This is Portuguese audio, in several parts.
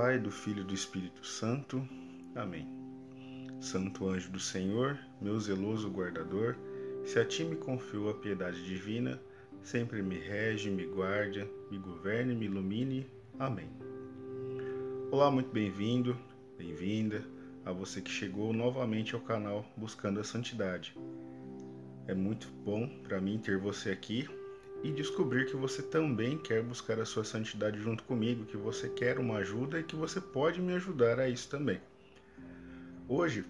Pai, do Filho e do Espírito Santo. Amém. Santo anjo do Senhor, meu zeloso guardador, se a ti me confio a piedade divina, sempre me rege, me guarde, me governe, me ilumine. Amém. Olá, muito bem-vindo, bem-vinda a você que chegou novamente ao canal Buscando a Santidade. É muito bom para mim ter você aqui e descobrir que você também quer buscar a sua santidade junto comigo, que você quer uma ajuda e que você pode me ajudar a isso também. Hoje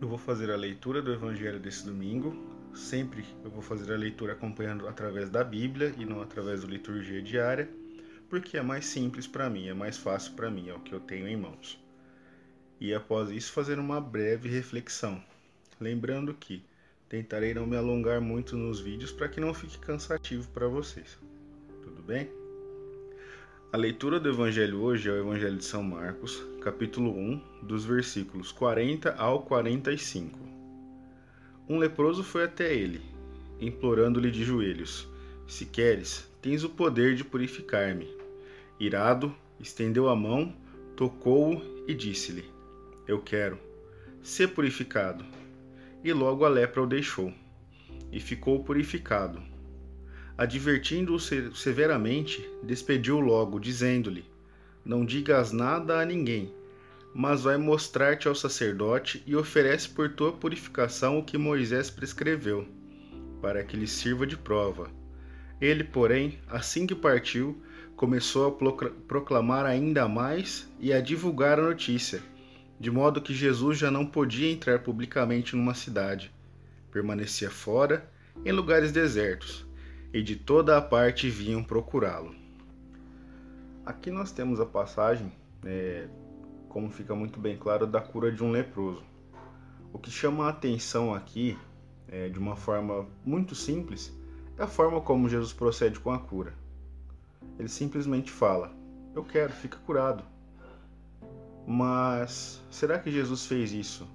eu vou fazer a leitura do Evangelho desse domingo. Sempre eu vou fazer a leitura acompanhando através da Bíblia e não através da liturgia diária, porque é mais simples para mim, é mais fácil para mim, é o que eu tenho em mãos. E após isso, fazer uma breve reflexão. Lembrando que Tentarei não me alongar muito nos vídeos para que não fique cansativo para vocês. Tudo bem? A leitura do Evangelho hoje é o Evangelho de São Marcos, capítulo 1, dos versículos 40 ao 45. Um leproso foi até ele, implorando-lhe de joelhos: Se queres, tens o poder de purificar-me. Irado, estendeu a mão, tocou-o e disse-lhe: Eu quero, ser purificado e logo a lepra o deixou, e ficou purificado. Advertindo-o severamente, despediu logo, dizendo-lhe: Não digas nada a ninguém, mas vai mostrar-te ao sacerdote e oferece por tua purificação o que Moisés prescreveu, para que lhe sirva de prova. Ele, porém, assim que partiu, começou a proclamar ainda mais e a divulgar a notícia de modo que Jesus já não podia entrar publicamente numa cidade. Permanecia fora, em lugares desertos, e de toda a parte vinham procurá-lo. Aqui nós temos a passagem, é, como fica muito bem claro, da cura de um leproso. O que chama a atenção aqui, é, de uma forma muito simples, é a forma como Jesus procede com a cura. Ele simplesmente fala: Eu quero, fica curado. Mas será que Jesus fez isso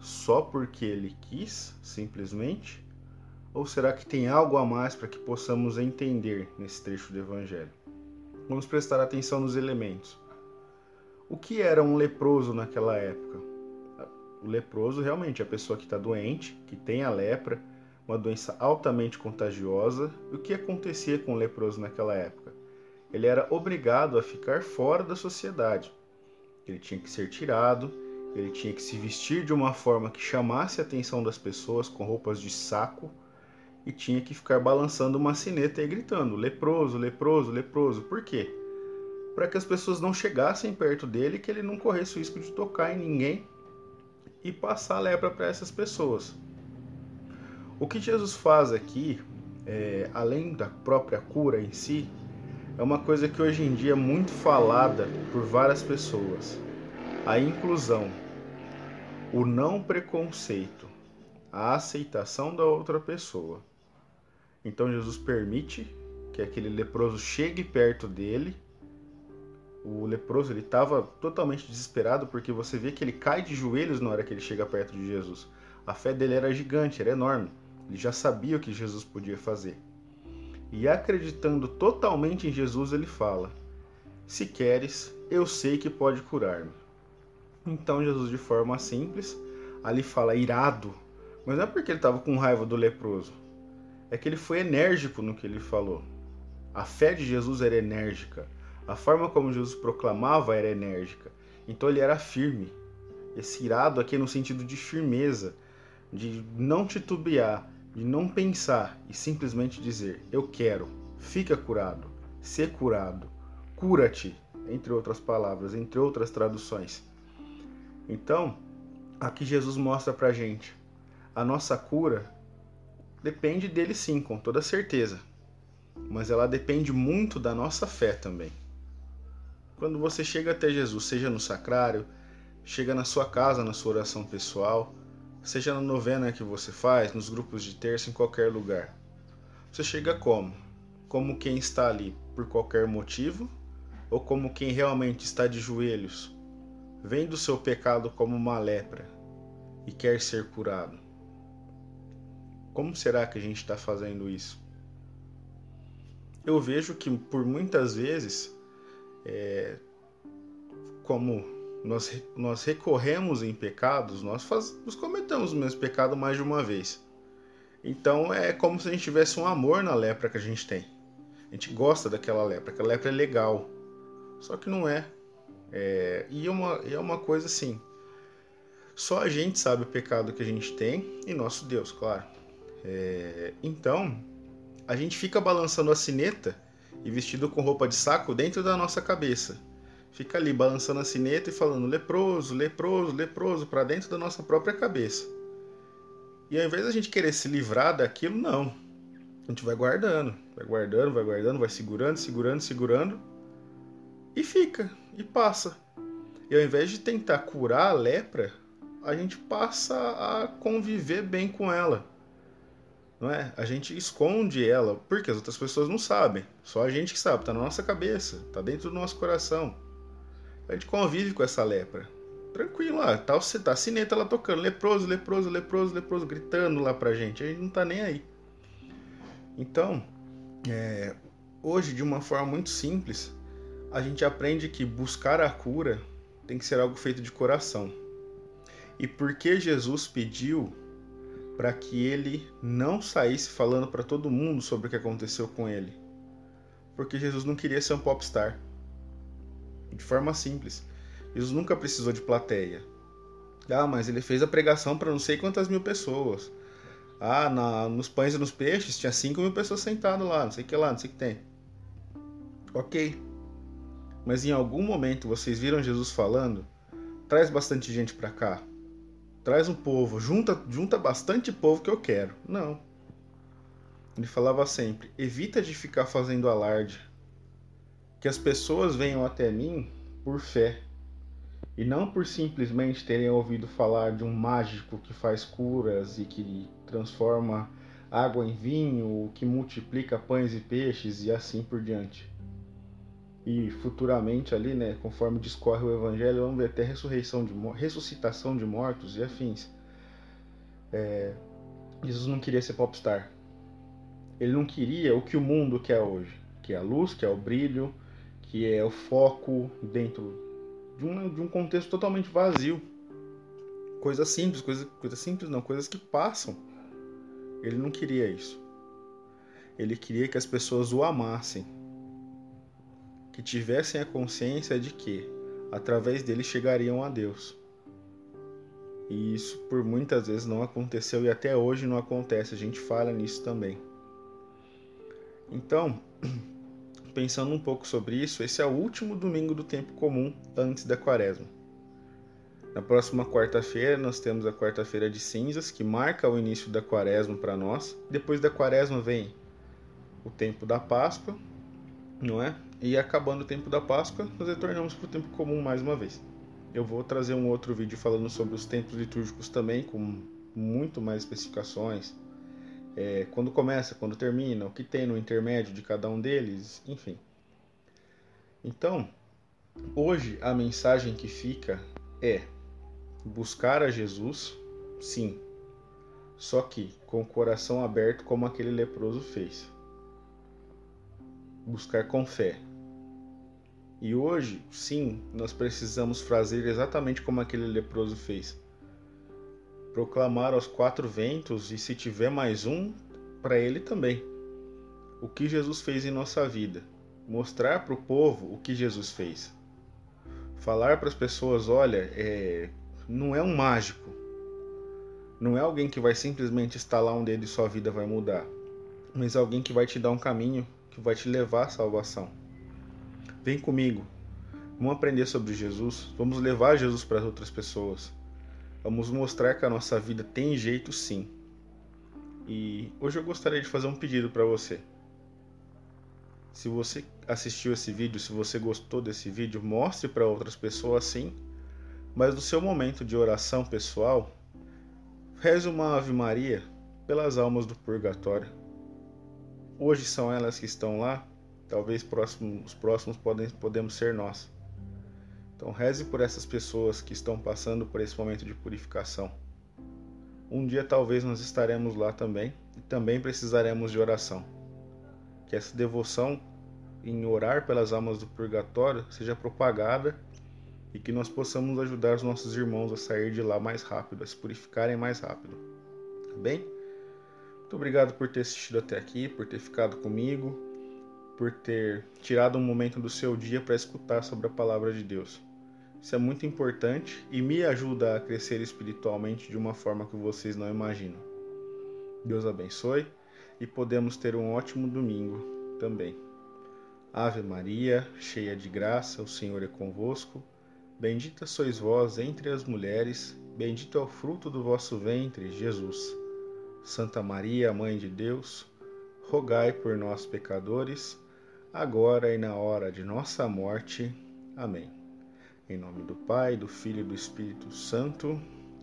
só porque ele quis, simplesmente? Ou será que tem algo a mais para que possamos entender nesse trecho do Evangelho? Vamos prestar atenção nos elementos. O que era um leproso naquela época? O leproso realmente é a pessoa que está doente, que tem a lepra, uma doença altamente contagiosa. E o que acontecia com o leproso naquela época? Ele era obrigado a ficar fora da sociedade ele tinha que ser tirado, ele tinha que se vestir de uma forma que chamasse a atenção das pessoas com roupas de saco e tinha que ficar balançando uma sineta e gritando: leproso, leproso, leproso. Por quê? Para que as pessoas não chegassem perto dele, que ele não corresse o risco de tocar em ninguém e passar a lepra para essas pessoas. O que Jesus faz aqui, é, além da própria cura em si, é uma coisa que hoje em dia é muito falada por várias pessoas. A inclusão, o não preconceito, a aceitação da outra pessoa. Então Jesus permite que aquele leproso chegue perto dele. O leproso ele estava totalmente desesperado porque você vê que ele cai de joelhos na hora que ele chega perto de Jesus. A fé dele era gigante, era enorme. Ele já sabia o que Jesus podia fazer. E acreditando totalmente em Jesus, ele fala: Se queres, eu sei que pode curar-me. Então Jesus, de forma simples, ali fala irado, mas não é porque ele estava com raiva do leproso, é que ele foi enérgico no que ele falou. A fé de Jesus era enérgica, a forma como Jesus proclamava era enérgica, então ele era firme. Esse irado aqui é no sentido de firmeza, de não titubear, de não pensar e simplesmente dizer: Eu quero, fica curado, ser curado, cura-te, entre outras palavras, entre outras traduções. Então, aqui Jesus mostra pra gente: a nossa cura depende dele sim, com toda certeza, mas ela depende muito da nossa fé também. Quando você chega até Jesus, seja no sacrário, chega na sua casa, na sua oração pessoal, seja na novena que você faz, nos grupos de terça, em qualquer lugar. Você chega como? Como quem está ali por qualquer motivo ou como quem realmente está de joelhos, vendo o seu pecado como uma lepra e quer ser curado? Como será que a gente está fazendo isso? Eu vejo que por muitas vezes, é, como nós, nós recorremos em pecados, nós, faz, nós cometemos o mesmo pecado mais de uma vez. Então é como se a gente tivesse um amor na lepra que a gente tem. A gente gosta daquela lepra, aquela lepra é legal. Só que não é. é e é uma, é uma coisa assim. Só a gente sabe o pecado que a gente tem e nosso Deus, claro. É, então, a gente fica balançando a sineta e vestido com roupa de saco dentro da nossa cabeça. Fica ali balançando a sineta e falando leproso, leproso, leproso para dentro da nossa própria cabeça. E ao invés da gente querer se livrar daquilo, não. A gente vai guardando, vai guardando, vai guardando, vai segurando, segurando, segurando e fica, e passa. E ao invés de tentar curar a lepra, a gente passa a conviver bem com ela. Não é? A gente esconde ela porque as outras pessoas não sabem. Só a gente que sabe, tá na nossa cabeça, tá dentro do nosso coração. A gente convive com essa lepra. Tranquilo lá, tá, tá a sineta lá tocando, leproso, leproso, leproso, leproso, gritando lá pra gente. A gente não tá nem aí. Então, é, hoje, de uma forma muito simples, a gente aprende que buscar a cura tem que ser algo feito de coração. E por que Jesus pediu para que ele não saísse falando para todo mundo sobre o que aconteceu com ele? Porque Jesus não queria ser um popstar. De forma simples. Jesus nunca precisou de plateia. Ah, mas ele fez a pregação para não sei quantas mil pessoas. Ah, na, nos pães e nos peixes tinha 5 mil pessoas sentadas lá, não sei o que lá, não sei o que tem. Ok. Mas em algum momento vocês viram Jesus falando? Traz bastante gente para cá. Traz um povo, junta, junta bastante povo que eu quero. Não. Ele falava sempre: evita de ficar fazendo alarde. Que as pessoas venham até mim por fé e não por simplesmente terem ouvido falar de um mágico que faz curas e que transforma água em vinho, que multiplica pães e peixes e assim por diante e futuramente ali, né, conforme discorre o evangelho, vamos ver até ressurreição de ressuscitação de mortos e afins. É, Jesus não queria ser popstar. Ele não queria o que o mundo quer hoje, que é a luz, que é o brilho, que é o foco dentro de um, de um contexto totalmente vazio. Coisas simples, coisas coisa simples não, coisas que passam. Ele não queria isso. Ele queria que as pessoas o amassem que tivessem a consciência de que, através dele, chegariam a Deus. E isso por muitas vezes não aconteceu e até hoje não acontece, a gente fala nisso também. Então, pensando um pouco sobre isso, esse é o último domingo do tempo comum antes da quaresma. Na próxima quarta-feira, nós temos a quarta-feira de cinzas, que marca o início da quaresma para nós. Depois da quaresma vem o tempo da Páscoa, não é? E acabando o tempo da Páscoa, nós retornamos para o tempo comum mais uma vez. Eu vou trazer um outro vídeo falando sobre os tempos litúrgicos também, com muito mais especificações. É, quando começa, quando termina, o que tem no intermédio de cada um deles, enfim. Então, hoje a mensagem que fica é buscar a Jesus, sim, só que com o coração aberto, como aquele leproso fez buscar com fé. E hoje, sim, nós precisamos fazer exatamente como aquele leproso fez. Proclamar aos quatro ventos e se tiver mais um, para ele também. O que Jesus fez em nossa vida. Mostrar para o povo o que Jesus fez. Falar para as pessoas: olha, é... não é um mágico. Não é alguém que vai simplesmente instalar um dedo e sua vida vai mudar. Mas é alguém que vai te dar um caminho que vai te levar à salvação. Vem comigo. Vamos aprender sobre Jesus. Vamos levar Jesus para as outras pessoas. Vamos mostrar que a nossa vida tem jeito sim. E hoje eu gostaria de fazer um pedido para você. Se você assistiu esse vídeo, se você gostou desse vídeo, mostre para outras pessoas sim. Mas no seu momento de oração pessoal, reze uma Ave Maria pelas almas do purgatório hoje são elas que estão lá, talvez próximo, os próximos podem, podemos ser nós. Então reze por essas pessoas que estão passando por esse momento de purificação. Um dia talvez nós estaremos lá também e também precisaremos de oração. Que essa devoção em orar pelas almas do purgatório seja propagada e que nós possamos ajudar os nossos irmãos a sair de lá mais rápido, a se purificarem mais rápido. Tá bem? Muito obrigado por ter assistido até aqui, por ter ficado comigo, por ter tirado um momento do seu dia para escutar sobre a palavra de Deus. Isso é muito importante e me ajuda a crescer espiritualmente de uma forma que vocês não imaginam. Deus abençoe e podemos ter um ótimo domingo também. Ave Maria, cheia de graça, o Senhor é convosco. Bendita sois vós entre as mulheres, bendito é o fruto do vosso ventre, Jesus. Santa Maria, Mãe de Deus, rogai por nós, pecadores, agora e na hora de nossa morte. Amém. Em nome do Pai, do Filho e do Espírito Santo.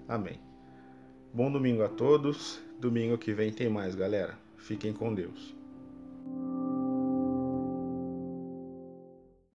Amém. Bom domingo a todos. Domingo que vem tem mais, galera. Fiquem com Deus.